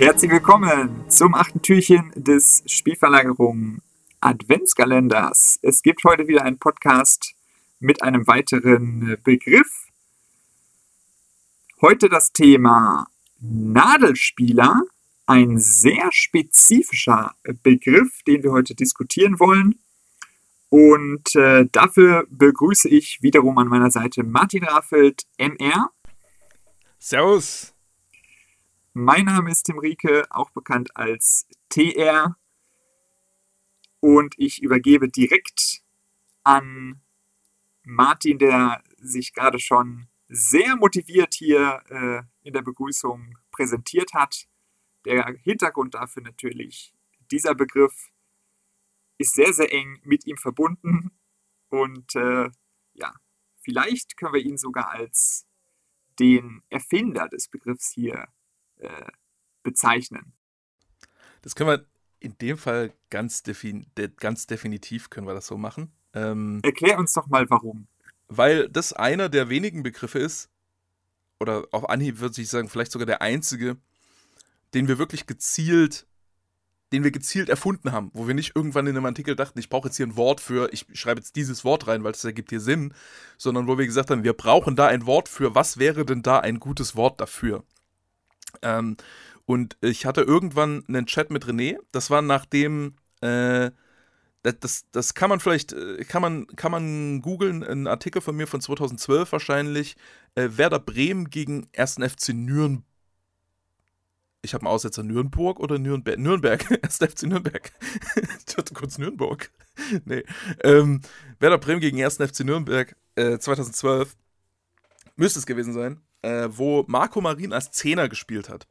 Herzlich willkommen zum achten Türchen des Spielverlagerung Adventskalenders. Es gibt heute wieder einen Podcast mit einem weiteren Begriff. Heute das Thema Nadelspieler, ein sehr spezifischer Begriff, den wir heute diskutieren wollen. Und äh, dafür begrüße ich wiederum an meiner Seite Martin Raffelt, MR. Servus. Mein Name ist Tim Rieke, auch bekannt als TR. Und ich übergebe direkt an Martin, der sich gerade schon sehr motiviert hier äh, in der Begrüßung präsentiert hat. Der Hintergrund dafür natürlich, dieser Begriff ist sehr, sehr eng mit ihm verbunden. Und äh, ja, vielleicht können wir ihn sogar als den Erfinder des Begriffs hier äh, bezeichnen. Das können wir in dem Fall ganz, defin ganz definitiv können wir das so machen. Ähm, Erklär uns doch mal warum. Weil das einer der wenigen Begriffe ist, oder auf Anhieb würde ich sagen, vielleicht sogar der einzige, den wir wirklich gezielt, den wir gezielt erfunden haben, wo wir nicht irgendwann in einem Artikel dachten, ich brauche jetzt hier ein Wort für, ich schreibe jetzt dieses Wort rein, weil es ergibt hier Sinn, sondern wo wir gesagt haben, wir brauchen da ein Wort für, was wäre denn da ein gutes Wort dafür? Ähm, und ich hatte irgendwann einen Chat mit René. Das war nachdem, äh, das, das, kann man vielleicht, äh, kann man, kann man googeln, ein Artikel von mir von 2012 wahrscheinlich. Äh, Werder Bremen gegen 1. FC Nürnberg. Ich habe einen Aussetzer Nürnberg oder Nürnberg? Nürnberg, 1. FC Nürnberg. ich hatte kurz Nürnberg. nee. Ähm, Werder Bremen gegen 1. FC Nürnberg äh, 2012. Müsste es gewesen sein äh, wo Marco Marin als Zehner gespielt hat.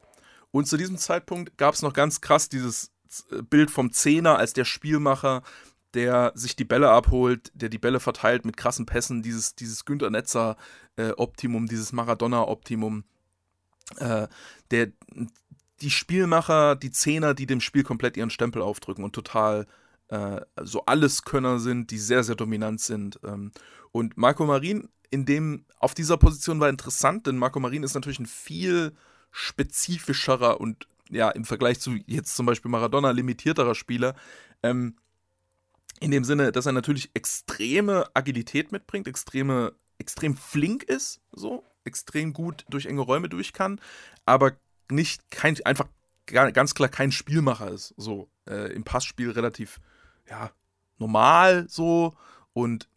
Und zu diesem Zeitpunkt gab es noch ganz krass dieses äh, Bild vom Zehner als der Spielmacher, der sich die Bälle abholt, der die Bälle verteilt mit krassen Pässen, dieses, dieses Günter Netzer äh, Optimum, dieses Maradona Optimum, äh, der die Spielmacher, die Zehner, die dem Spiel komplett ihren Stempel aufdrücken und total äh, so Alleskönner sind, die sehr, sehr dominant sind. Ähm, und Marco Marin in dem, auf dieser Position war interessant, denn Marco Marin ist natürlich ein viel spezifischerer und ja, im Vergleich zu jetzt zum Beispiel Maradona limitierterer Spieler. Ähm, in dem Sinne, dass er natürlich extreme Agilität mitbringt, extreme, extrem flink ist, so, extrem gut durch enge Räume durch kann, aber nicht kein, einfach ganz klar kein Spielmacher ist. So, äh, im Passspiel relativ, ja, normal so und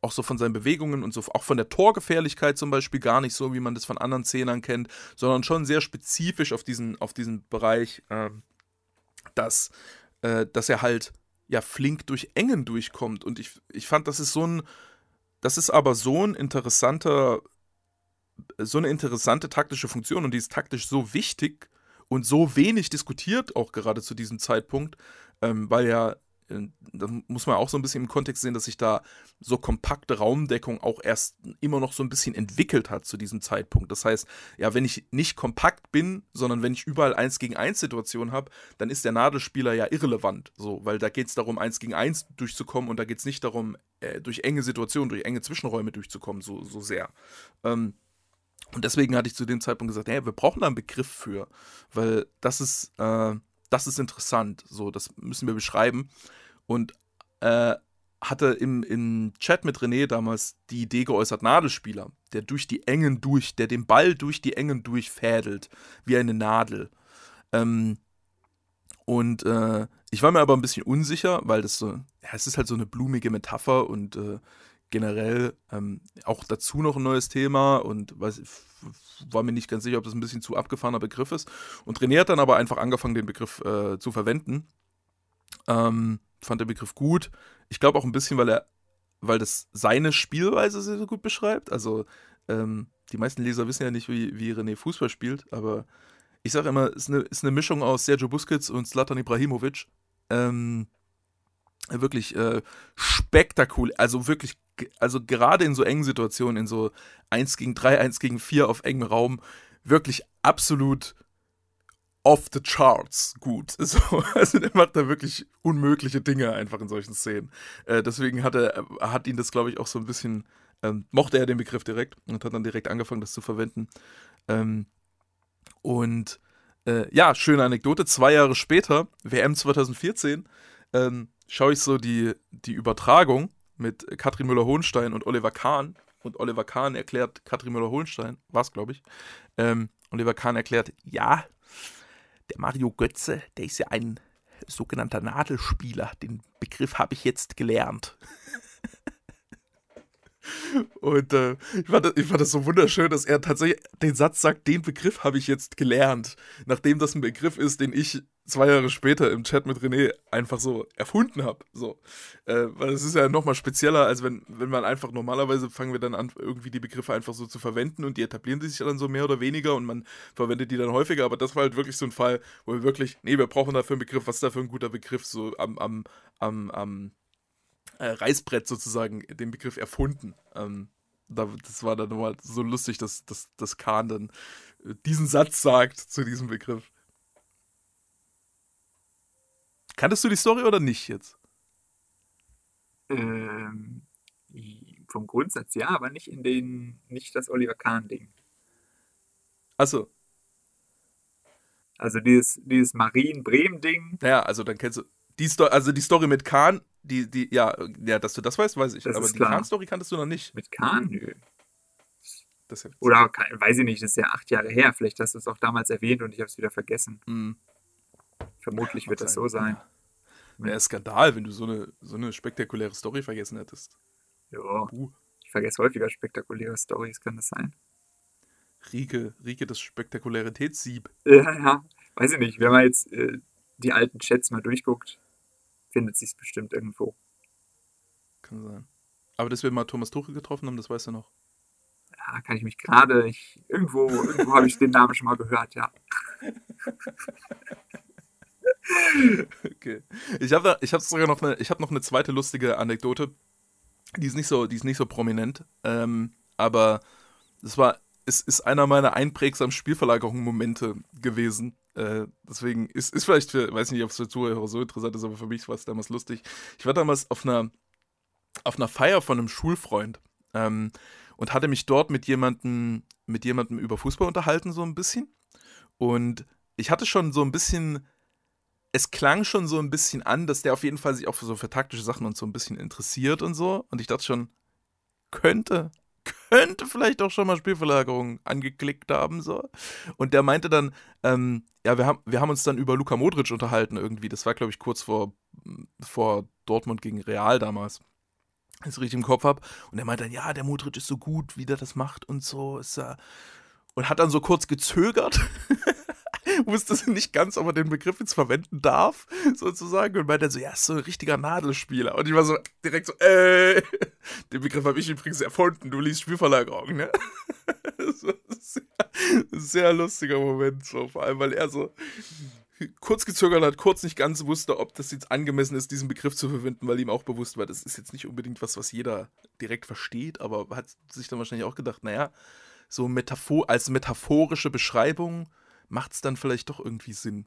auch so von seinen Bewegungen und so, auch von der Torgefährlichkeit zum Beispiel gar nicht so, wie man das von anderen Zehnern kennt, sondern schon sehr spezifisch auf diesen, auf diesen Bereich, äh, dass, äh, dass er halt ja flink durch Engen durchkommt. Und ich, ich fand, das ist so ein, das ist aber so ein interessanter, so eine interessante taktische Funktion und die ist taktisch so wichtig und so wenig diskutiert, auch gerade zu diesem Zeitpunkt, ähm, weil ja da muss man auch so ein bisschen im Kontext sehen, dass sich da so kompakte Raumdeckung auch erst immer noch so ein bisschen entwickelt hat zu diesem Zeitpunkt. Das heißt, ja, wenn ich nicht kompakt bin, sondern wenn ich überall 1 gegen 1 Situationen habe, dann ist der Nadelspieler ja irrelevant. So, weil da geht es darum, 1 gegen 1 durchzukommen und da geht es nicht darum, äh, durch enge Situationen, durch enge Zwischenräume durchzukommen, so, so sehr. Ähm, und deswegen hatte ich zu dem Zeitpunkt gesagt, hey, wir brauchen da einen Begriff für, weil das ist, äh, das ist interessant. So, das müssen wir beschreiben. Und äh, hatte im, im Chat mit René damals die Idee geäußert, Nadelspieler, der durch die Engen durch, der den Ball durch die Engen durchfädelt, wie eine Nadel. Ähm, und äh, ich war mir aber ein bisschen unsicher, weil das so, ja, es ist halt so eine blumige Metapher und äh, generell ähm, auch dazu noch ein neues Thema und weiß, war mir nicht ganz sicher, ob das ein bisschen zu abgefahrener Begriff ist. Und René hat dann aber einfach angefangen, den Begriff äh, zu verwenden. Ähm, fand der Begriff gut. Ich glaube auch ein bisschen, weil er, weil das seine Spielweise sehr, sehr gut beschreibt. Also ähm, die meisten Leser wissen ja nicht, wie, wie René Fußball spielt, aber ich sage immer, es ist eine, ist eine Mischung aus Sergio Busquets und Zlatan Ibrahimovic. Ähm, wirklich äh, spektakulär, also wirklich, also gerade in so engen Situationen, in so 1 gegen 3, 1 gegen 4 auf engem Raum, wirklich absolut off the charts gut. So, also der macht da wirklich unmögliche Dinge einfach in solchen Szenen. Äh, deswegen hat, er, hat ihn das, glaube ich, auch so ein bisschen, ähm, mochte er den Begriff direkt und hat dann direkt angefangen, das zu verwenden. Ähm, und Äh, ja, schöne Anekdote. Zwei Jahre später, WM 2014, ähm, schaue ich so die, die Übertragung mit Katrin Müller-Hohenstein und Oliver Kahn. Und Oliver Kahn erklärt, Katrin Müller-Hohenstein, war es, glaube ich. Ähm, Oliver Kahn erklärt, ja, der Mario Götze, der ist ja ein sogenannter Nadelspieler. Den Begriff habe ich jetzt gelernt. Und äh, ich, fand das, ich, fand das, so wunderschön, dass er tatsächlich den Satz sagt, den Begriff habe ich jetzt gelernt. Nachdem das ein Begriff ist, den ich zwei Jahre später im Chat mit René einfach so erfunden habe. So. Äh, weil es ist ja nochmal spezieller, als wenn, wenn man einfach normalerweise fangen wir dann an, irgendwie die Begriffe einfach so zu verwenden und die etablieren sich dann so mehr oder weniger und man verwendet die dann häufiger. Aber das war halt wirklich so ein Fall, wo wir wirklich, nee, wir brauchen dafür einen Begriff, was ist da für ein guter Begriff, so am, am, am, am äh, Reißbrett sozusagen den Begriff erfunden. Ähm, das war dann nochmal so lustig, dass, dass, dass Kahn dann äh, diesen Satz sagt zu diesem Begriff. Kanntest du die Story oder nicht jetzt? Ähm, vom Grundsatz ja, aber nicht in den, nicht das Oliver Kahn-Ding. Achso. Also dieses, dieses Marien-Bremen-Ding. Ja, also dann kennst du. Die Sto also die Story mit Kahn, die, die, ja, ja, dass du das weißt, weiß ich. Das aber die klar. Kahn-Story kanntest du noch nicht. Mit Kahn? Nö. Das ja Oder weiß ich nicht, das ist ja acht Jahre her. Vielleicht hast du es auch damals erwähnt und ich habe es wieder vergessen. Hm. Vermutlich wird das so sein. Wäre Skandal, wenn du so eine, so eine spektakuläre Story vergessen hättest. Ja, Uh, ich vergesse häufiger spektakuläre Stories, kann das sein? Rieke, Rieke, das Spektakularitätssieb. Ja, ja, weiß ich nicht. Wenn man jetzt äh, die alten Chats mal durchguckt, findet sich bestimmt irgendwo. Kann sein. Aber dass wir mal Thomas Tuchel getroffen haben, das weißt du noch. Ja, kann ich mich gerade, irgendwo, irgendwo habe ich den Namen schon mal gehört, ja. Okay. Ich habe ich hab sogar noch eine, ich habe noch eine zweite lustige Anekdote. Die ist nicht so, die ist nicht so prominent, ähm, aber das war, es ist einer meiner einprägsamen Spielverlagerungen-Momente gewesen. Äh, deswegen ist, ist vielleicht für, weiß nicht, ob es für Zuhörer so interessant ist, aber für mich war es damals lustig. Ich war damals auf einer, auf einer Feier von einem Schulfreund ähm, und hatte mich dort mit jemandem, mit jemandem über Fußball unterhalten, so ein bisschen. Und ich hatte schon so ein bisschen es klang schon so ein bisschen an, dass der auf jeden Fall sich auch für so für taktische Sachen und so ein bisschen interessiert und so. Und ich dachte schon, könnte, könnte vielleicht auch schon mal Spielverlagerung angeklickt haben, so. Und der meinte dann, ähm, ja, wir haben, wir haben uns dann über Luka Modric unterhalten irgendwie. Das war, glaube ich, kurz vor, vor Dortmund gegen Real damals. Wenn ich es richtig im Kopf habe. Und er meinte dann, ja, der Modric ist so gut, wie der das macht und so. Ist er. Und hat dann so kurz gezögert. wusste nicht ganz, ob er den Begriff jetzt verwenden darf, sozusagen. Und meinte dann so, ja, ist so ein richtiger Nadelspieler. Und ich war so direkt so, äh, den Begriff habe ich übrigens erfunden, du liest Spielverlagerung, ne? Das war ein sehr, sehr lustiger Moment, so, vor allem, weil er so kurz gezögert hat, kurz nicht ganz wusste, ob das jetzt angemessen ist, diesen Begriff zu verwenden, weil ihm auch bewusst war, das ist jetzt nicht unbedingt was, was jeder direkt versteht, aber hat sich dann wahrscheinlich auch gedacht, naja, so Metaphor als metaphorische Beschreibung macht es dann vielleicht doch irgendwie Sinn.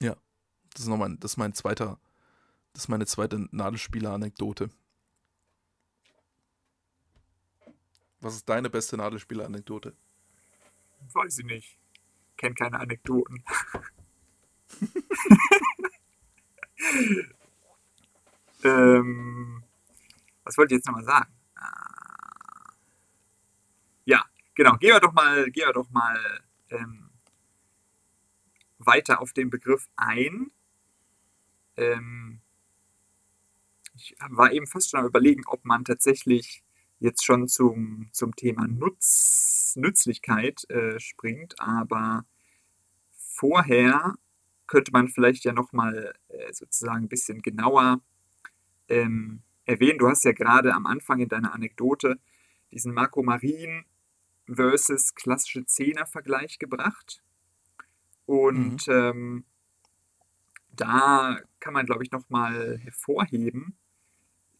Ja, das ist nochmal, das ist mein zweiter, das ist meine zweite Nadelspieler-Anekdote. Was ist deine beste Nadelspieler-Anekdote? Weiß ich nicht. Kenn keine Anekdoten. ähm, was wollte ich jetzt nochmal sagen? Ah. Ja, genau. Gehen wir doch mal, gehen wir doch mal ähm, weiter auf den Begriff ein. Ähm, ich war eben fast schon am überlegen, ob man tatsächlich jetzt schon zum, zum Thema Nutz, Nützlichkeit äh, springt, aber vorher könnte man vielleicht ja nochmal äh, sozusagen ein bisschen genauer ähm, erwähnen. Du hast ja gerade am Anfang in deiner Anekdote diesen Marco Marin versus klassische Zehner-Vergleich gebracht. Und mhm. ähm, da kann man, glaube ich, nochmal hervorheben,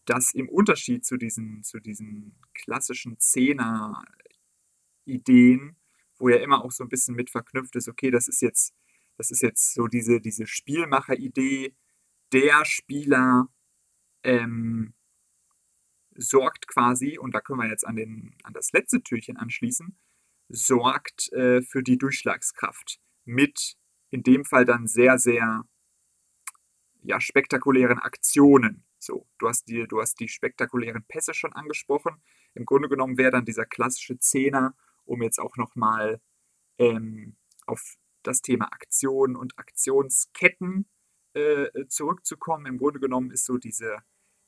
dass im Unterschied zu diesen, zu diesen klassischen Zehner-Ideen, wo ja immer auch so ein bisschen mit verknüpft ist, okay, das ist jetzt, das ist jetzt so diese, diese Spielmacher-Idee, der Spieler ähm, sorgt quasi, und da können wir jetzt an, den, an das letzte Türchen anschließen, sorgt äh, für die Durchschlagskraft mit in dem Fall dann sehr, sehr ja, spektakulären Aktionen. So, du hast die, du hast die spektakulären Pässe schon angesprochen. Im Grunde genommen wäre dann dieser klassische Zehner, um jetzt auch nochmal ähm, auf das Thema Aktion und Aktionsketten äh, zurückzukommen. Im Grunde genommen ist so diese,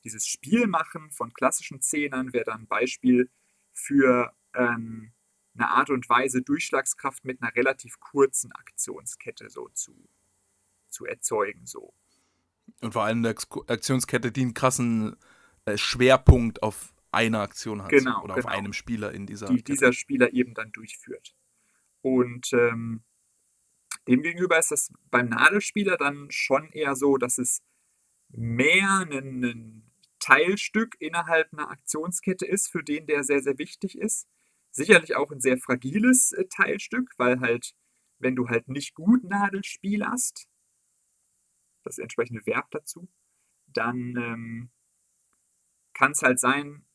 dieses Spielmachen von klassischen Zehnern wäre dann ein Beispiel für ähm, eine Art und Weise, Durchschlagskraft mit einer relativ kurzen Aktionskette so zu, zu erzeugen. So. Und vor allem eine Aktionskette, die einen krassen äh, Schwerpunkt auf einer Aktion hat. Genau, oder genau. auf einem Spieler in dieser. Die Kette. dieser Spieler eben dann durchführt. Und ähm, demgegenüber ist das beim Nadelspieler dann schon eher so, dass es mehr ein, ein Teilstück innerhalb einer Aktionskette ist, für den der sehr, sehr wichtig ist. Sicherlich auch ein sehr fragiles äh, Teilstück, weil halt, wenn du halt nicht gut Nadelspiel hast, das entsprechende Verb dazu, dann ähm, kann es halt sein,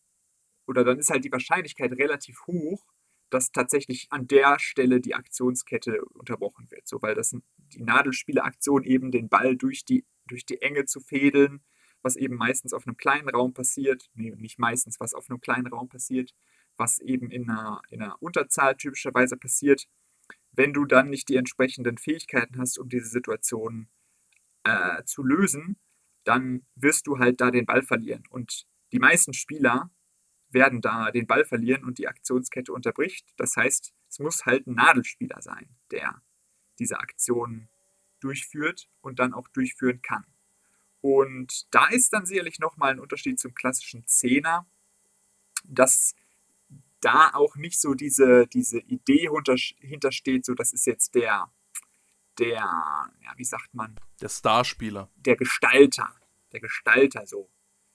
oder dann ist halt die Wahrscheinlichkeit relativ hoch, dass tatsächlich an der Stelle die Aktionskette unterbrochen wird. So, weil das die Nadelspieleraktion eben den Ball durch die, durch die Enge zu fädeln, was eben meistens auf einem kleinen Raum passiert, nee, nicht meistens, was auf einem kleinen Raum passiert, was eben in einer, in einer Unterzahl typischerweise passiert, wenn du dann nicht die entsprechenden Fähigkeiten hast, um diese Situation äh, zu lösen, dann wirst du halt da den Ball verlieren. Und die meisten Spieler werden da den Ball verlieren und die Aktionskette unterbricht. Das heißt, es muss halt ein Nadelspieler sein, der diese Aktion durchführt und dann auch durchführen kann. Und da ist dann sicherlich nochmal ein Unterschied zum klassischen Zehner, dass da auch nicht so diese, diese Idee hintersteht, so das ist jetzt der, der, ja, wie sagt man? Der Starspieler. Der Gestalter. Der Gestalter so.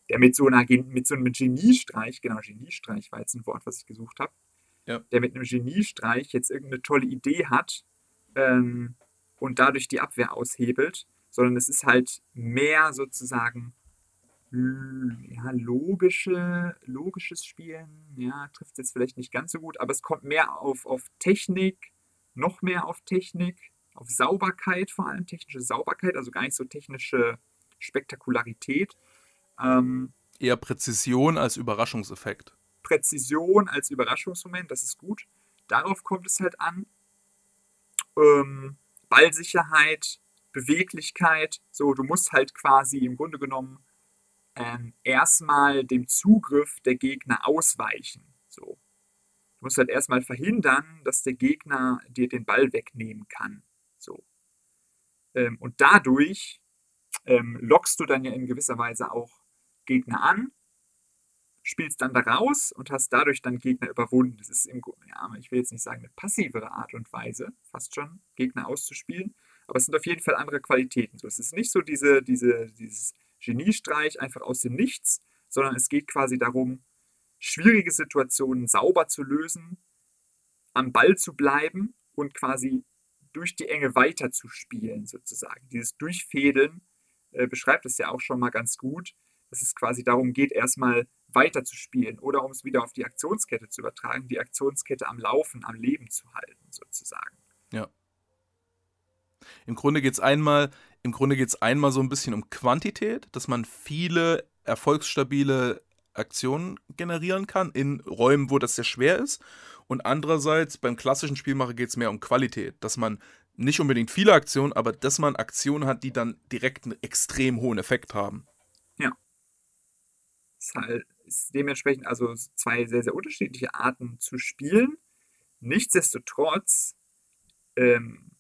Der mit so, einer, mit so einem Geniestreich, genau, Geniestreich war jetzt ein Wort, was ich gesucht habe. Ja. Der mit einem Geniestreich jetzt irgendeine tolle Idee hat ähm, und dadurch die Abwehr aushebelt, sondern es ist halt mehr sozusagen ja, logische, logisches Spielen, ja, trifft es jetzt vielleicht nicht ganz so gut, aber es kommt mehr auf, auf Technik, noch mehr auf Technik, auf Sauberkeit, vor allem technische Sauberkeit, also gar nicht so technische Spektakularität. Ähm, Eher Präzision als Überraschungseffekt. Präzision als Überraschungsmoment, das ist gut. Darauf kommt es halt an. Ähm, Ballsicherheit, Beweglichkeit, so, du musst halt quasi im Grunde genommen ähm, erstmal dem Zugriff der Gegner ausweichen. So. Du musst halt erstmal verhindern, dass der Gegner dir den Ball wegnehmen kann. So. Ähm, und dadurch ähm, lockst du dann ja in gewisser Weise auch Gegner an, spielst dann da raus und hast dadurch dann Gegner überwunden. Das ist im ja, ich will jetzt nicht sagen eine passivere Art und Weise, fast schon Gegner auszuspielen, aber es sind auf jeden Fall andere Qualitäten. So, es ist nicht so diese, diese, dieses Geniestreich einfach aus dem Nichts, sondern es geht quasi darum, schwierige Situationen sauber zu lösen, am Ball zu bleiben und quasi durch die Enge weiter zu spielen, sozusagen. Dieses Durchfädeln äh, beschreibt es ja auch schon mal ganz gut, dass es quasi darum geht, erstmal weiter zu spielen oder um es wieder auf die Aktionskette zu übertragen, die Aktionskette am Laufen, am Leben zu halten, sozusagen. Ja. Im Grunde geht es einmal im Grunde geht einmal so ein bisschen um Quantität, dass man viele erfolgsstabile Aktionen generieren kann in Räumen, wo das sehr schwer ist. Und andererseits beim klassischen Spielmacher geht es mehr um Qualität, dass man nicht unbedingt viele Aktionen, aber dass man Aktionen hat, die dann direkt einen extrem hohen Effekt haben. Ja. Es halt, ist dementsprechend also zwei sehr, sehr unterschiedliche Arten zu spielen. Nichtsdestotrotz ähm,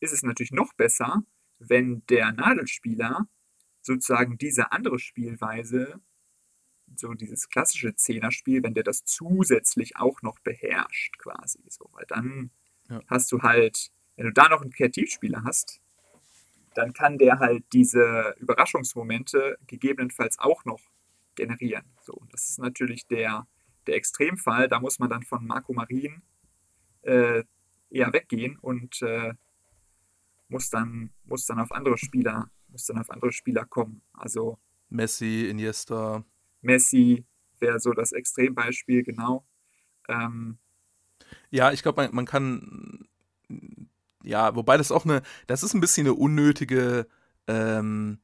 ist es natürlich noch besser, wenn der Nadelspieler sozusagen diese andere Spielweise, so dieses klassische Zehnerspiel, wenn der das zusätzlich auch noch beherrscht, quasi. So, weil dann ja. hast du halt, wenn du da noch einen Kreativspieler hast, dann kann der halt diese Überraschungsmomente gegebenenfalls auch noch generieren. So, das ist natürlich der, der Extremfall. Da muss man dann von Marco Marin äh, eher weggehen und äh, muss dann, muss dann auf andere Spieler, muss dann auf andere Spieler kommen. Also Messi, Iniesta. Messi wäre so das Extrembeispiel, genau. Ähm, ja, ich glaube, man, man kann ja, wobei das auch eine, das ist ein bisschen eine unnötige ähm,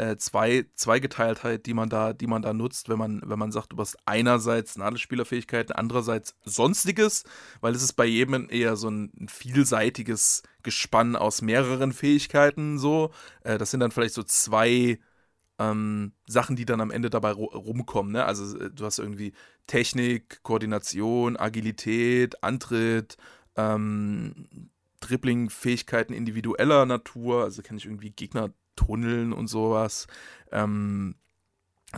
äh, zwei, Zweigeteiltheit, die man da, die man da nutzt, wenn man, wenn man sagt, du hast einerseits Nadelspielerfähigkeiten, andererseits sonstiges, weil es ist bei jedem eher so ein, vielseitiges Gespann aus mehreren Fähigkeiten so. Äh, das sind dann vielleicht so zwei ähm, Sachen, die dann am Ende dabei rumkommen. Ne? Also äh, du hast irgendwie Technik, Koordination, Agilität, Antritt, ähm, Dribbling-Fähigkeiten individueller Natur, also kann ich irgendwie Gegner tunneln und sowas. Ähm,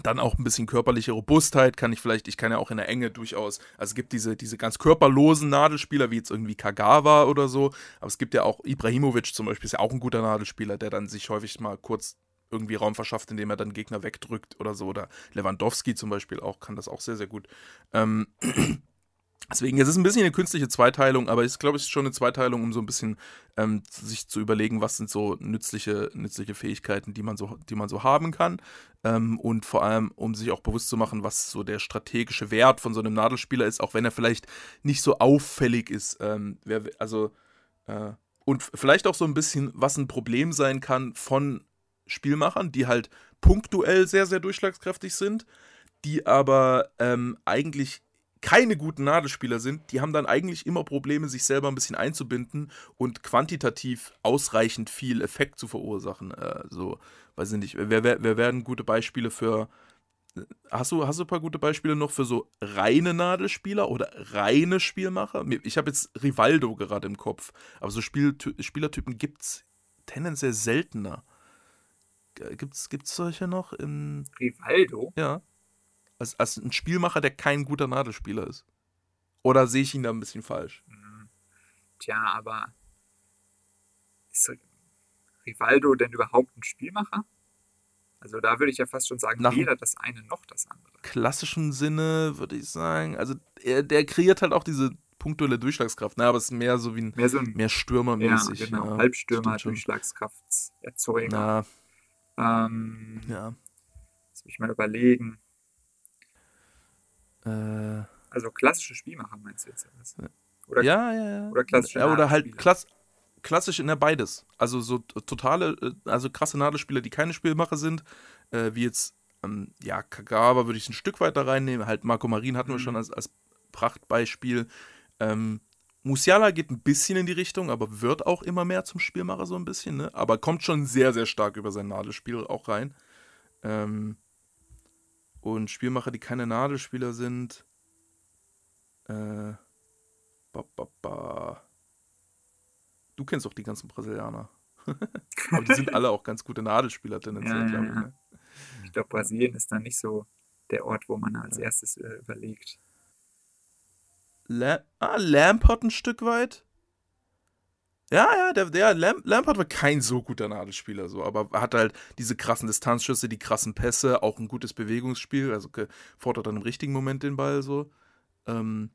dann auch ein bisschen körperliche Robustheit kann ich vielleicht, ich kann ja auch in der Enge durchaus, also es gibt diese, diese ganz körperlosen Nadelspieler, wie jetzt irgendwie Kagawa oder so, aber es gibt ja auch Ibrahimovic zum Beispiel, ist ja auch ein guter Nadelspieler, der dann sich häufig mal kurz irgendwie Raum verschafft, indem er dann Gegner wegdrückt oder so. Oder Lewandowski zum Beispiel auch, kann das auch sehr, sehr gut. Ähm, Deswegen, es ist ein bisschen eine künstliche Zweiteilung, aber ich glaube, es ist schon eine Zweiteilung, um so ein bisschen ähm, sich zu überlegen, was sind so nützliche, nützliche Fähigkeiten, die man so, die man so haben kann. Ähm, und vor allem, um sich auch bewusst zu machen, was so der strategische Wert von so einem Nadelspieler ist, auch wenn er vielleicht nicht so auffällig ist. Ähm, wer, also, äh, und vielleicht auch so ein bisschen, was ein Problem sein kann von Spielmachern, die halt punktuell sehr, sehr durchschlagskräftig sind, die aber ähm, eigentlich keine guten Nadelspieler sind, die haben dann eigentlich immer Probleme, sich selber ein bisschen einzubinden und quantitativ ausreichend viel Effekt zu verursachen. Äh, so, weiß ich nicht. Wer, wer, wer werden gute Beispiele für. Hast du, hast du ein paar gute Beispiele noch für so reine Nadelspieler oder reine Spielmacher? Ich habe jetzt Rivaldo gerade im Kopf, aber so Spiel, Spielertypen gibt es tendenziell seltener. Gibt es solche noch? Im Rivaldo? Ja. Als, als ein Spielmacher, der kein guter Nadelspieler ist. Oder sehe ich ihn da ein bisschen falsch? Hm. Tja, aber ist Rivaldo denn überhaupt ein Spielmacher? Also da würde ich ja fast schon sagen, Nach weder das eine noch das andere. Klassischen Sinne würde ich sagen, also er, der kreiert halt auch diese punktuelle Durchschlagskraft, ne? aber es ist mehr so wie ein mehr, so ein, mehr Stürmermäßig. Ja, genau, ja, Halbstürmer, Durchschlagskrafterzeuger. Ähm, ja. Lass mich mal überlegen. Äh, also klassische Spielmacher meinst du jetzt? Oder, ja, ja, ja. Oder klassische Ja, oder halt klass klassisch in der beides. Also so totale, äh, also krasse Nadelspieler, die keine Spielmacher sind, äh, wie jetzt, ähm, ja, Kagawa würde ich ein Stück weiter reinnehmen, halt Marco Marin hatten wir schon mhm. als, als Prachtbeispiel. Ähm, Musiala geht ein bisschen in die Richtung, aber wird auch immer mehr zum Spielmacher so ein bisschen, ne? Aber kommt schon sehr, sehr stark über sein Nadelspiel auch rein. Ähm, und Spielmacher, die keine Nadelspieler sind. Äh, ba, ba, ba. Du kennst doch die ganzen Brasilianer. Aber die sind alle auch ganz gute Nadelspieler tendenziell, ja, glaube ich. Ne? Ich glaube, Brasilien ist dann nicht so der Ort, wo man als erstes äh, überlegt. La ah, Lampert ein Stück weit. Ja, ja, der, der Lamp Lampard war kein so guter Nadelspieler, so, aber hat halt diese krassen Distanzschüsse, die krassen Pässe, auch ein gutes Bewegungsspiel, also fordert dann im richtigen Moment den Ball so. Ähm,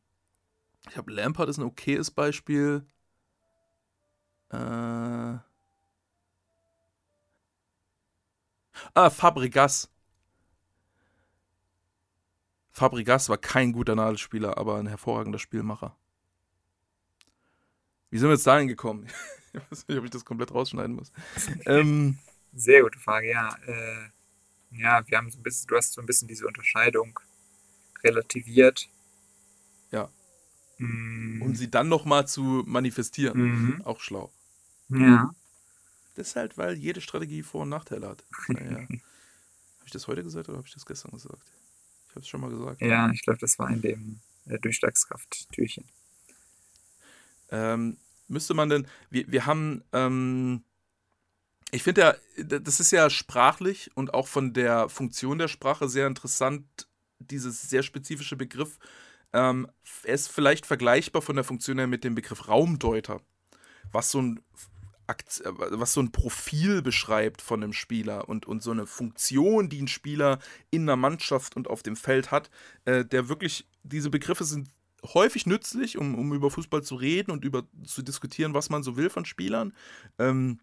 ich glaube, Lampard ist ein okayes Beispiel. Äh. Ah, Fabregas. Fabregas war kein guter Nadelspieler, aber ein hervorragender Spielmacher. Wie sind wir jetzt dahin gekommen? ich weiß nicht, ob ich das komplett rausschneiden muss. ähm, Sehr gute Frage, ja. Äh, ja, wir haben so ein bisschen, du hast so ein bisschen diese Unterscheidung relativiert. Ja. Mm. Um sie dann nochmal zu manifestieren. Mhm. Auch schlau. Ja. Das ist halt, weil jede Strategie Vor- und Nachteile hat. Naja. habe ich das heute gesagt oder habe ich das gestern gesagt? Ich habe es schon mal gesagt. Ja, ich glaube, das war in dem äh, Durchschlagskraft-Türchen. Ähm, müsste man denn, wir, wir haben, ähm, ich finde ja, das ist ja sprachlich und auch von der Funktion der Sprache sehr interessant, dieses sehr spezifische Begriff. Ähm, er ist vielleicht vergleichbar von der Funktion her mit dem Begriff Raumdeuter, was so ein was so ein Profil beschreibt von einem Spieler und, und so eine Funktion, die ein Spieler in einer Mannschaft und auf dem Feld hat, äh, der wirklich, diese Begriffe sind häufig nützlich, um, um über Fußball zu reden und über zu diskutieren, was man so will von Spielern. Ähm,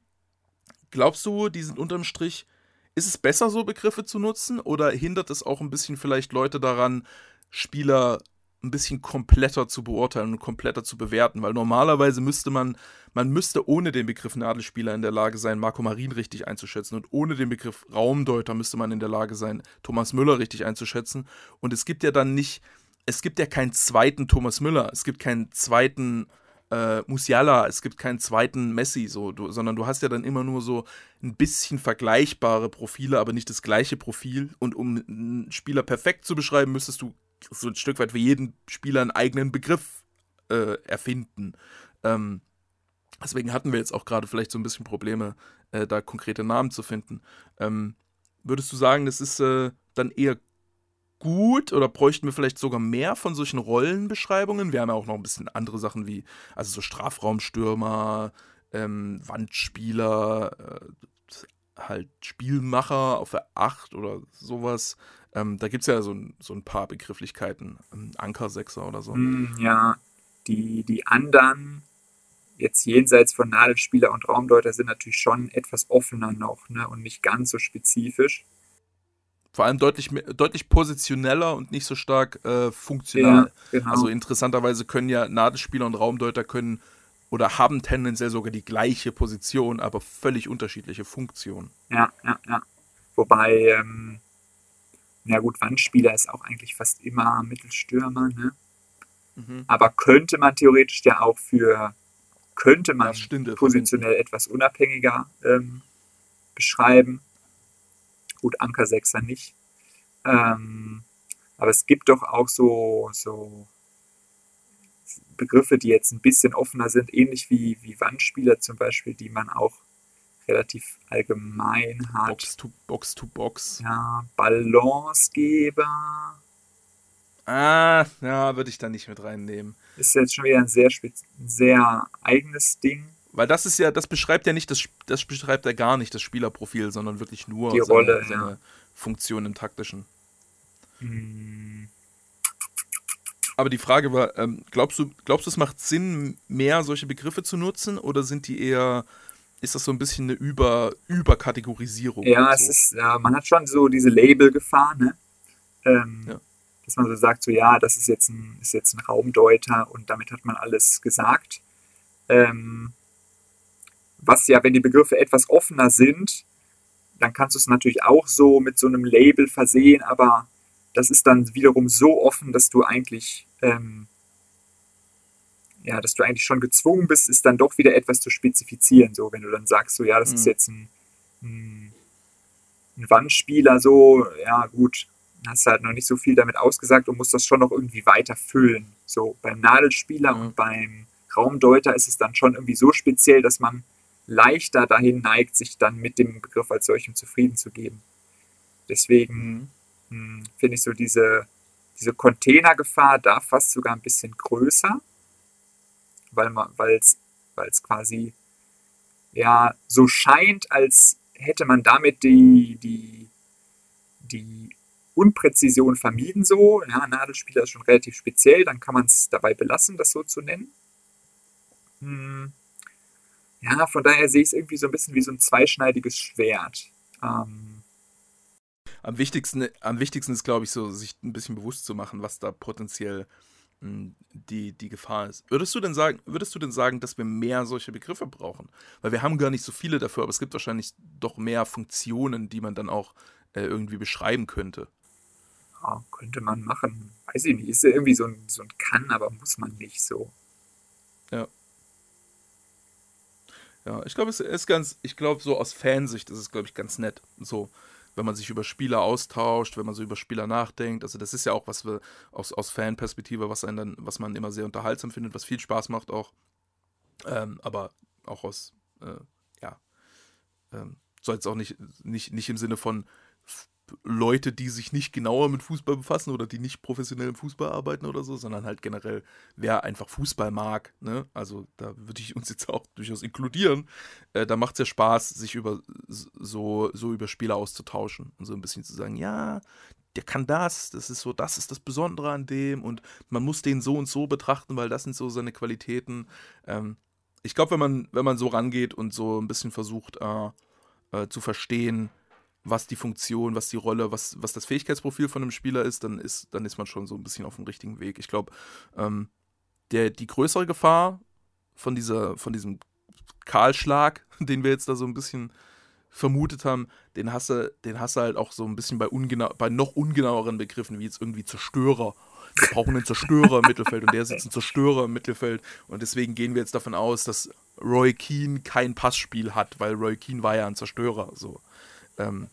glaubst du, die sind unterm Strich, ist es besser, so Begriffe zu nutzen oder hindert es auch ein bisschen vielleicht Leute daran, Spieler ein bisschen kompletter zu beurteilen und kompletter zu bewerten, weil normalerweise müsste man, man müsste ohne den Begriff Nadelspieler in der Lage sein, Marco Marin richtig einzuschätzen und ohne den Begriff Raumdeuter müsste man in der Lage sein, Thomas Müller richtig einzuschätzen und es gibt ja dann nicht, es gibt ja keinen zweiten Thomas Müller, es gibt keinen zweiten äh, Musiala, es gibt keinen zweiten Messi, so, du, sondern du hast ja dann immer nur so ein bisschen vergleichbare Profile, aber nicht das gleiche Profil. Und um einen Spieler perfekt zu beschreiben, müsstest du so ein Stück weit für jeden Spieler einen eigenen Begriff äh, erfinden. Ähm, deswegen hatten wir jetzt auch gerade vielleicht so ein bisschen Probleme, äh, da konkrete Namen zu finden. Ähm, würdest du sagen, das ist äh, dann eher gut oder bräuchten wir vielleicht sogar mehr von solchen Rollenbeschreibungen? Wir haben ja auch noch ein bisschen andere Sachen wie, also so Strafraumstürmer, ähm, Wandspieler, äh, halt Spielmacher auf der 8 oder sowas. Ähm, da gibt es ja so, so, ein paar Begrifflichkeiten, ähm, Ankersechser oder so. Mm, ja, die, die anderen, jetzt jenseits von Nadelspieler und Raumdeuter, sind natürlich schon etwas offener noch ne, und nicht ganz so spezifisch. Vor allem deutlich, deutlich positioneller und nicht so stark äh, funktional. Ja, genau. Also interessanterweise können ja Nadelspieler und Raumdeuter können oder haben tendenziell sogar die gleiche Position, aber völlig unterschiedliche Funktionen. Ja, ja, ja. Wobei ähm, ja gut, Wandspieler ist auch eigentlich fast immer Mittelstürmer, ne? Mhm. Aber könnte man theoretisch ja auch für, könnte man stimmt, positionell etwas unabhängiger ähm, beschreiben. Gut, Anker Sechser nicht. Ähm, aber es gibt doch auch so, so Begriffe, die jetzt ein bisschen offener sind, ähnlich wie, wie Wandspieler zum Beispiel, die man auch relativ allgemein hat. Box to Box to Box. Ja, Balancegeber. Ah, ja, würde ich da nicht mit reinnehmen. Ist jetzt schon wieder ein sehr, sehr eigenes Ding. Weil das ist ja, das beschreibt ja nicht, das, das beschreibt ja gar nicht das Spielerprofil, sondern wirklich nur Die seine, Rolle, seine ja. Funktion im taktischen. Hm. Aber die Frage war, ähm, glaubst du, glaubst du, es macht Sinn, mehr solche Begriffe zu nutzen oder sind die eher ist das so ein bisschen eine Über Überkategorisierung. Ja, es ist, ja, man hat schon so diese Labelgefahr, ne? Ähm, ja. Dass man so sagt, so ja, das ist jetzt ein, ist jetzt ein Raumdeuter und damit hat man alles gesagt. Ähm, was ja, wenn die Begriffe etwas offener sind, dann kannst du es natürlich auch so mit so einem Label versehen, aber das ist dann wiederum so offen, dass du eigentlich ähm, ja, dass du eigentlich schon gezwungen bist, ist dann doch wieder etwas zu spezifizieren. So, wenn du dann sagst, so, ja, das mhm. ist jetzt ein, ein, ein, Wandspieler, so, ja, gut, hast halt noch nicht so viel damit ausgesagt und musst das schon noch irgendwie weiter füllen. So, beim Nadelspieler mhm. und beim Raumdeuter ist es dann schon irgendwie so speziell, dass man leichter dahin neigt, sich dann mit dem Begriff als solchem zufrieden zu geben. Deswegen mhm. Hm, finde ich so diese, diese Containergefahr da fast sogar ein bisschen größer weil man, weil es quasi ja so scheint, als hätte man damit die, die, die Unpräzision vermieden so. Ja, Nadelspieler ist schon relativ speziell, dann kann man es dabei belassen, das so zu nennen. Hm. Ja, von daher sehe ich es irgendwie so ein bisschen wie so ein zweischneidiges Schwert. Ähm, am wichtigsten, am wichtigsten ist, glaube ich, so, sich ein bisschen bewusst zu machen, was da potenziell die, die Gefahr ist. Würdest du denn sagen, würdest du denn sagen, dass wir mehr solche Begriffe brauchen? Weil wir haben gar nicht so viele dafür, aber es gibt wahrscheinlich doch mehr Funktionen, die man dann auch äh, irgendwie beschreiben könnte. Ja, könnte man machen. Weiß ich nicht. Ist ja irgendwie so ein, so ein Kann, aber muss man nicht so. Ja. Ja, ich glaube, es ist ganz, ich glaube, so aus Fansicht ist es, glaube ich, ganz nett. So, wenn man sich über Spieler austauscht, wenn man so über Spieler nachdenkt. Also das ist ja auch was wir aus, aus Fanperspektive, was einen dann, was man immer sehr unterhaltsam findet, was viel Spaß macht auch. Ähm, aber auch aus, äh, ja, ähm, soll jetzt auch nicht, nicht, nicht im Sinne von Leute, die sich nicht genauer mit Fußball befassen oder die nicht professionell im Fußball arbeiten oder so, sondern halt generell, wer einfach Fußball mag, ne? Also da würde ich uns jetzt auch durchaus inkludieren. Äh, da macht es ja Spaß, sich über so, so über Spieler auszutauschen und so ein bisschen zu sagen, ja, der kann das, das ist so, das ist das Besondere an dem und man muss den so und so betrachten, weil das sind so seine Qualitäten. Ähm, ich glaube, wenn man, wenn man so rangeht und so ein bisschen versucht äh, äh, zu verstehen, was die Funktion, was die Rolle, was, was das Fähigkeitsprofil von einem Spieler ist, dann ist, dann ist man schon so ein bisschen auf dem richtigen Weg. Ich glaube, ähm, die größere Gefahr von dieser, von diesem Kahlschlag, den wir jetzt da so ein bisschen vermutet haben, den hast du, den hast du halt auch so ein bisschen bei, ungenau bei noch ungenaueren Begriffen, wie jetzt irgendwie Zerstörer. Wir brauchen einen Zerstörer im Mittelfeld und der sitzt ein Zerstörer im Mittelfeld. Und deswegen gehen wir jetzt davon aus, dass Roy Keane kein Passspiel hat, weil Roy Keane war ja ein Zerstörer. So. Ähm,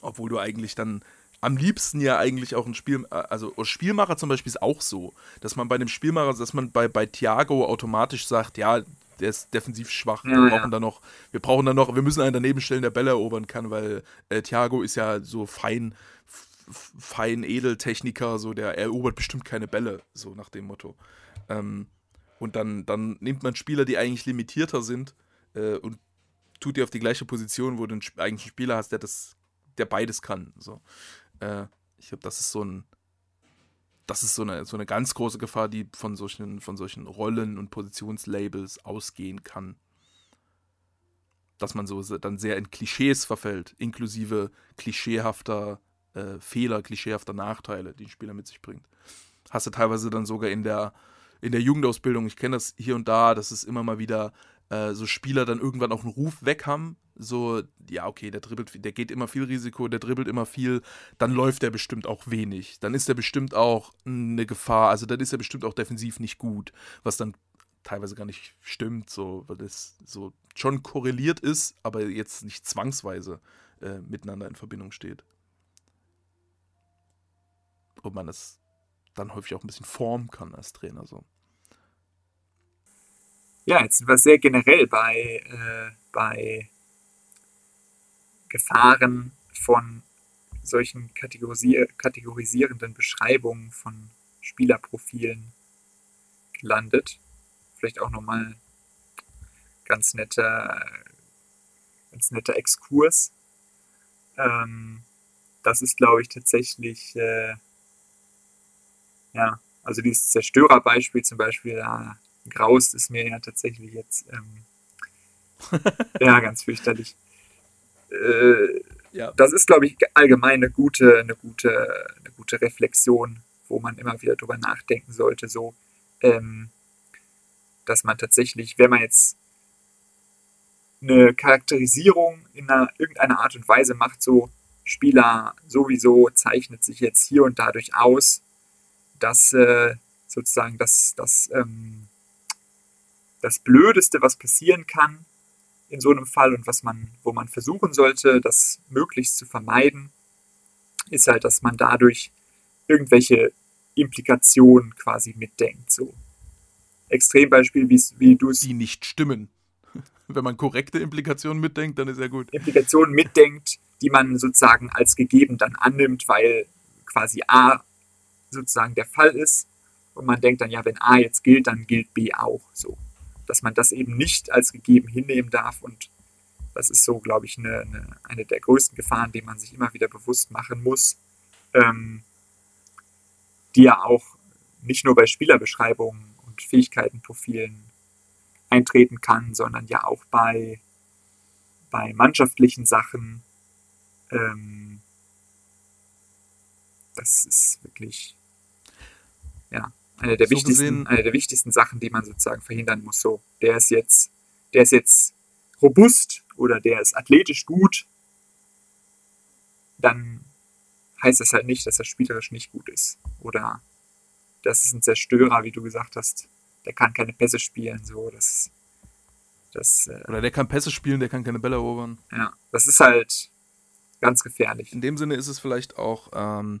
obwohl du eigentlich dann am liebsten ja eigentlich auch ein Spiel, also Spielmacher zum Beispiel ist auch so, dass man bei einem Spielmacher, dass man bei, bei Thiago automatisch sagt, ja, der ist defensiv schwach. Ja, wir brauchen ja. da noch, wir brauchen da noch, wir müssen einen daneben stellen, der Bälle erobern kann, weil äh, Thiago ist ja so fein, fein Edeltechniker, so der erobert bestimmt keine Bälle, so nach dem Motto. Ähm, und dann, dann nimmt man Spieler, die eigentlich limitierter sind äh, und tut die auf die gleiche Position, wo du einen, eigentlich einen Spieler hast, der das, der beides kann. So. Äh, ich glaube, das ist so ein, das ist so eine, so eine ganz große Gefahr, die von solchen, von solchen Rollen und Positionslabels ausgehen kann. Dass man so dann sehr in Klischees verfällt, inklusive klischeehafter äh, Fehler, klischeehafter Nachteile, die ein Spieler mit sich bringt. Hast du teilweise dann sogar in der, in der Jugendausbildung, ich kenne das hier und da, dass es immer mal wieder äh, so Spieler dann irgendwann auch einen Ruf weg haben. So, ja, okay, der dribbelt, der geht immer viel Risiko, der dribbelt immer viel, dann läuft er bestimmt auch wenig. Dann ist er bestimmt auch eine Gefahr, also dann ist er bestimmt auch defensiv nicht gut, was dann teilweise gar nicht stimmt, so, weil das so schon korreliert ist, aber jetzt nicht zwangsweise äh, miteinander in Verbindung steht. Und man es dann häufig auch ein bisschen formen kann als Trainer so. Ja, jetzt sind wir sehr generell bei, äh, bei Gefahren von solchen kategorisier kategorisierenden Beschreibungen von Spielerprofilen gelandet. Vielleicht auch nochmal ganz netter, ganz netter Exkurs. Ähm, das ist, glaube ich, tatsächlich, äh, ja, also dieses Zerstörerbeispiel zum Beispiel, da graust es mir ja tatsächlich jetzt. Ähm, ja, ganz fürchterlich. Äh, ja. Das ist, glaube ich, allgemein eine gute, eine, gute, eine gute Reflexion, wo man immer wieder drüber nachdenken sollte, so, ähm, dass man tatsächlich, wenn man jetzt eine Charakterisierung in einer, irgendeiner Art und Weise macht, so Spieler sowieso zeichnet sich jetzt hier und dadurch aus, dass äh, sozusagen das, das ähm, das Blödeste, was passieren kann in so einem Fall und was man, wo man versuchen sollte, das möglichst zu vermeiden, ist halt, dass man dadurch irgendwelche Implikationen quasi mitdenkt. So. Extrembeispiel, wie, wie du es. Die nicht stimmen. Wenn man korrekte Implikationen mitdenkt, dann ist ja gut. Implikationen mitdenkt, die man sozusagen als gegeben dann annimmt, weil quasi A sozusagen der Fall ist. Und man denkt dann, ja, wenn A jetzt gilt, dann gilt B auch. So dass man das eben nicht als gegeben hinnehmen darf. Und das ist so, glaube ich, eine, eine, eine der größten Gefahren, die man sich immer wieder bewusst machen muss, ähm, die ja auch nicht nur bei Spielerbeschreibungen und Fähigkeitenprofilen eintreten kann, sondern ja auch bei, bei mannschaftlichen Sachen. Ähm, das ist wirklich, ja, eine der, so wichtigsten, gesehen, eine der wichtigsten Sachen, die man sozusagen verhindern muss. So, der ist jetzt, der ist jetzt robust oder der ist athletisch gut, dann heißt das halt nicht, dass er spielerisch nicht gut ist. Oder das ist ein Zerstörer, wie du gesagt hast, der kann keine Pässe spielen, so, das, das äh, Oder der kann Pässe spielen, der kann keine Bälle erobern. Ja, das ist halt ganz gefährlich. In dem Sinne ist es vielleicht auch ähm,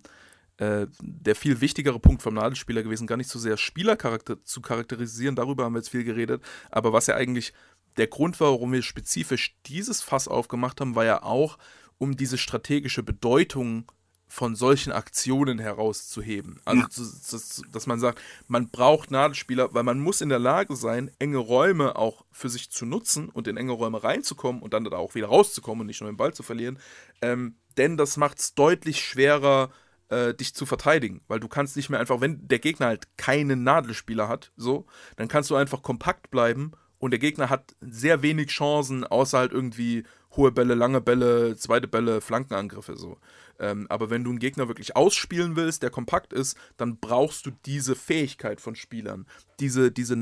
äh, der viel wichtigere Punkt vom Nadelspieler gewesen, gar nicht so sehr Spieler charakter zu charakterisieren, darüber haben wir jetzt viel geredet, aber was ja eigentlich der Grund war, warum wir spezifisch dieses Fass aufgemacht haben, war ja auch, um diese strategische Bedeutung von solchen Aktionen herauszuheben. Also, ja. dass, dass, man sagt, man braucht Nadelspieler, weil man muss in der Lage sein, enge Räume auch für sich zu nutzen und in enge Räume reinzukommen und dann da auch wieder rauszukommen und nicht nur den Ball zu verlieren. Ähm, denn das macht es deutlich schwerer, äh, dich zu verteidigen, weil du kannst nicht mehr einfach, wenn der Gegner halt keinen Nadelspieler hat, so, dann kannst du einfach kompakt bleiben und der Gegner hat sehr wenig Chancen, außer halt irgendwie hohe Bälle, lange Bälle, zweite Bälle, Flankenangriffe so. Ähm, aber wenn du einen Gegner wirklich ausspielen willst, der kompakt ist, dann brauchst du diese Fähigkeit von Spielern, diese, diese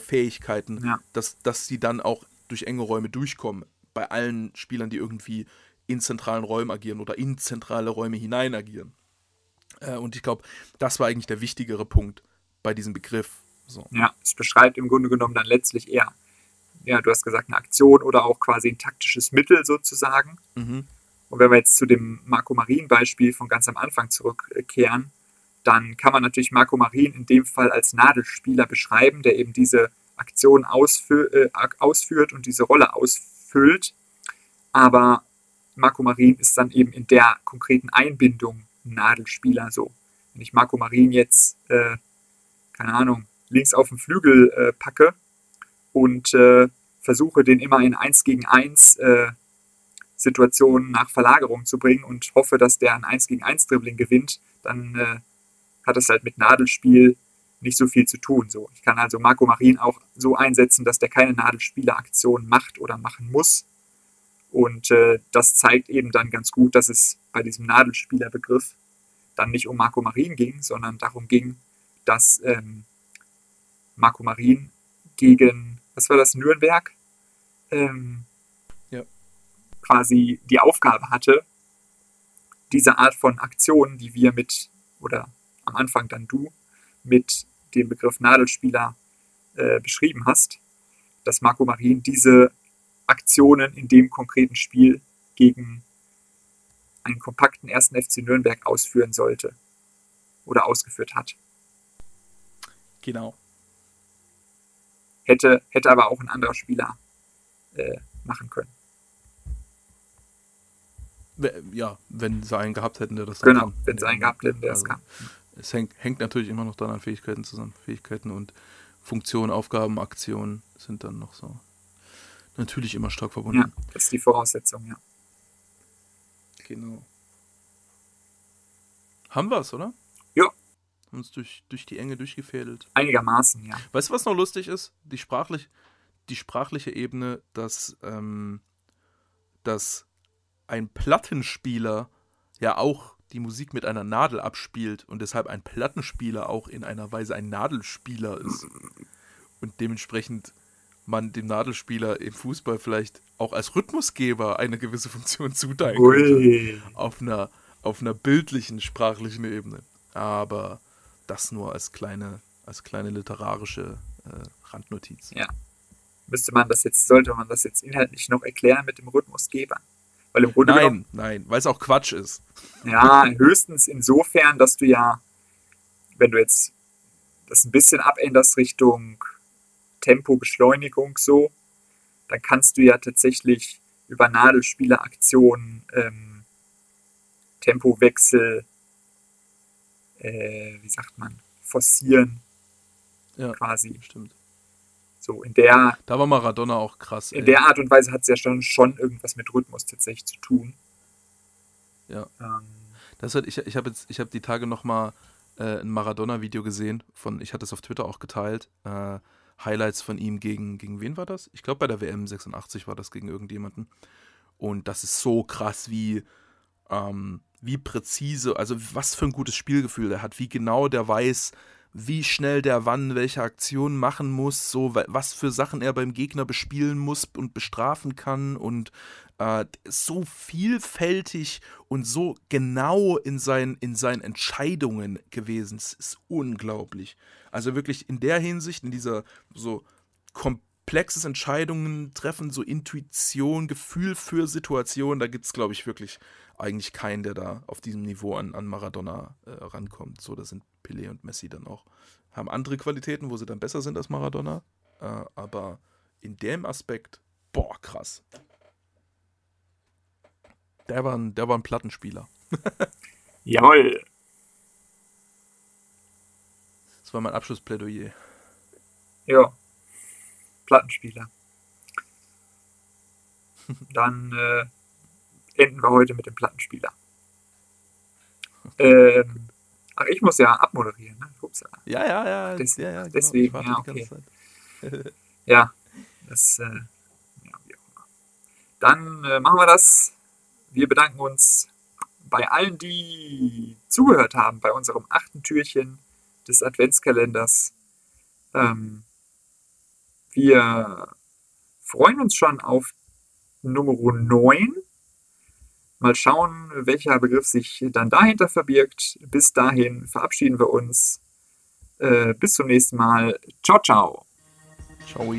Nadelspielerfähigkeiten, Ja. dass, dass sie dann auch durch enge Räume durchkommen. Bei allen Spielern, die irgendwie in zentralen Räumen agieren oder in zentrale Räume hinein agieren. Äh, und ich glaube, das war eigentlich der wichtigere Punkt bei diesem Begriff. So. Ja, es beschreibt im Grunde genommen dann letztlich eher, ja, du hast gesagt, eine Aktion oder auch quasi ein taktisches Mittel sozusagen. Mhm. Und wenn wir jetzt zu dem Marco Marin-Beispiel von ganz am Anfang zurückkehren, dann kann man natürlich Marco Marin in dem Fall als Nadelspieler beschreiben, der eben diese Aktion ausfü äh, ausführt und diese Rolle ausfüllt. Aber Marco Marin ist dann eben in der konkreten Einbindung ein Nadelspieler so. Wenn ich Marco Marin jetzt, äh, keine Ahnung, links auf den Flügel äh, packe und äh, versuche, den immer in 1 gegen 1 äh, Situationen nach Verlagerung zu bringen und hoffe, dass der ein 1 gegen 1 Dribbling gewinnt, dann äh, hat es halt mit Nadelspiel nicht so viel zu tun. So. Ich kann also Marco Marin auch so einsetzen, dass der keine Nadelspieleraktion macht oder machen muss. Und äh, das zeigt eben dann ganz gut, dass es bei diesem Nadelspielerbegriff dann nicht um Marco Marin ging, sondern darum ging, dass ähm, Marco Marin gegen, was war das, Nürnberg, ähm, Ja. quasi die Aufgabe hatte, diese Art von Aktionen, die wir mit, oder am Anfang dann du, mit dem Begriff Nadelspieler äh, beschrieben hast, dass Marco Marin diese Aktionen in dem konkreten Spiel gegen einen kompakten ersten FC Nürnberg ausführen sollte oder ausgeführt hat. Genau. Hätte, hätte aber auch ein anderer Spieler äh, machen können. Ja, wenn sie einen gehabt hätten, der das Genau, kann. wenn sie einen gehabt hätten, der es Also, kann. Es hängt, hängt natürlich immer noch dann an Fähigkeiten zusammen. Fähigkeiten und Funktionen, Aufgaben, Aktionen sind dann noch so natürlich immer stark verbunden. Ja, das ist die Voraussetzung, ja. Genau. Haben wir es, oder? Ja. Haben uns durch, durch die Enge durchgefädelt. Einigermaßen, ja. Weißt du, was noch lustig ist? Die, sprachlich, die sprachliche Ebene, dass, ähm, dass ein Plattenspieler ja auch die Musik mit einer Nadel abspielt und deshalb ein Plattenspieler auch in einer Weise ein Nadelspieler ist. Und dementsprechend man dem Nadelspieler im Fußball vielleicht auch als Rhythmusgeber eine gewisse Funktion zuteilen könnte Ui. auf einer, auf einer bildlichen, sprachlichen Ebene. Aber das nur als kleine, als kleine literarische äh, Randnotiz. Ja. Müsste man das jetzt, sollte man das jetzt inhaltlich noch erklären mit dem Rhythmusgeber? Weil im Grunde genommen, Nein, nein, weil es auch Quatsch ist. ja, höchstens insofern, dass du ja, wenn du jetzt das ein bisschen abänderst Richtung Tempo, Beschleunigung so, dann kannst du ja tatsächlich über Nadelspieleraktionen ähm, Tempowechsel, äh, wie sagt man, forcieren Ja, quasi. stimmt. So in der, Da war Maradona auch krass. in ey. der Art und Weise hat es ja schon, schon irgendwas mit Rhythmus tatsächlich zu tun. Ja. Ähm, Das hat, ich ich habe jetzt, ich habe die Tage noch mal äh, ein Maradona-Video gesehen von, ich hatte es auf Twitter auch geteilt. Äh, Highlights von ihm gegen, gegen wen war das? Ich glaube bei der WM 86 war das gegen irgendjemanden. Und das ist so krass, wie, ähm, wie präzise, also was für ein gutes Spielgefühl er hat, wie genau der weiß, wie schnell der wann welche Aktionen machen muss, so wa- was für Sachen er beim Gegner bespielen muss und bestrafen kann und äh, so vielfältig und so genau in, sein, in seinen Entscheidungen gewesen. Es ist unglaublich. Also wirklich in der Hinsicht, in dieser so komplexes Entscheidungen treffen, so Intuition, Gefühl für Situationen, da gibt es, glaube ich, wirklich eigentlich keinen, der da auf diesem Niveau an, an Maradona äh, rankommt. So, da sind Pelé und Messi dann auch, haben andere Qualitäten, wo sie dann besser sind als Maradona. Äh, aber in dem Aspekt, boah, krass. Der war ein, der war ein Plattenspieler. jawohl. Das war mein Abschlussplädoyer. Ja. Plattenspieler. Dann äh, enden wir heute mit dem Plattenspieler. Ähm, ach, ich muss ja abmoderieren, ne? Ups, Ja, ja, ja. Des- ja, ja genau. deswegen, ja, Zeit. Ja, das, äh, ja, wie auch immer. Dann äh, machen wir das. Wir bedanken uns bei allen, die zugehört haben bei unserem achten Türchen des Adventskalenders. Ähm, wir freuen uns schon auf Nummer 9. Mal schauen, welcher Begriff sich dann dahinter verbirgt. Bis dahin verabschieden wir uns. Äh, bis zum nächsten Mal. Ciao, ciao. Ciao.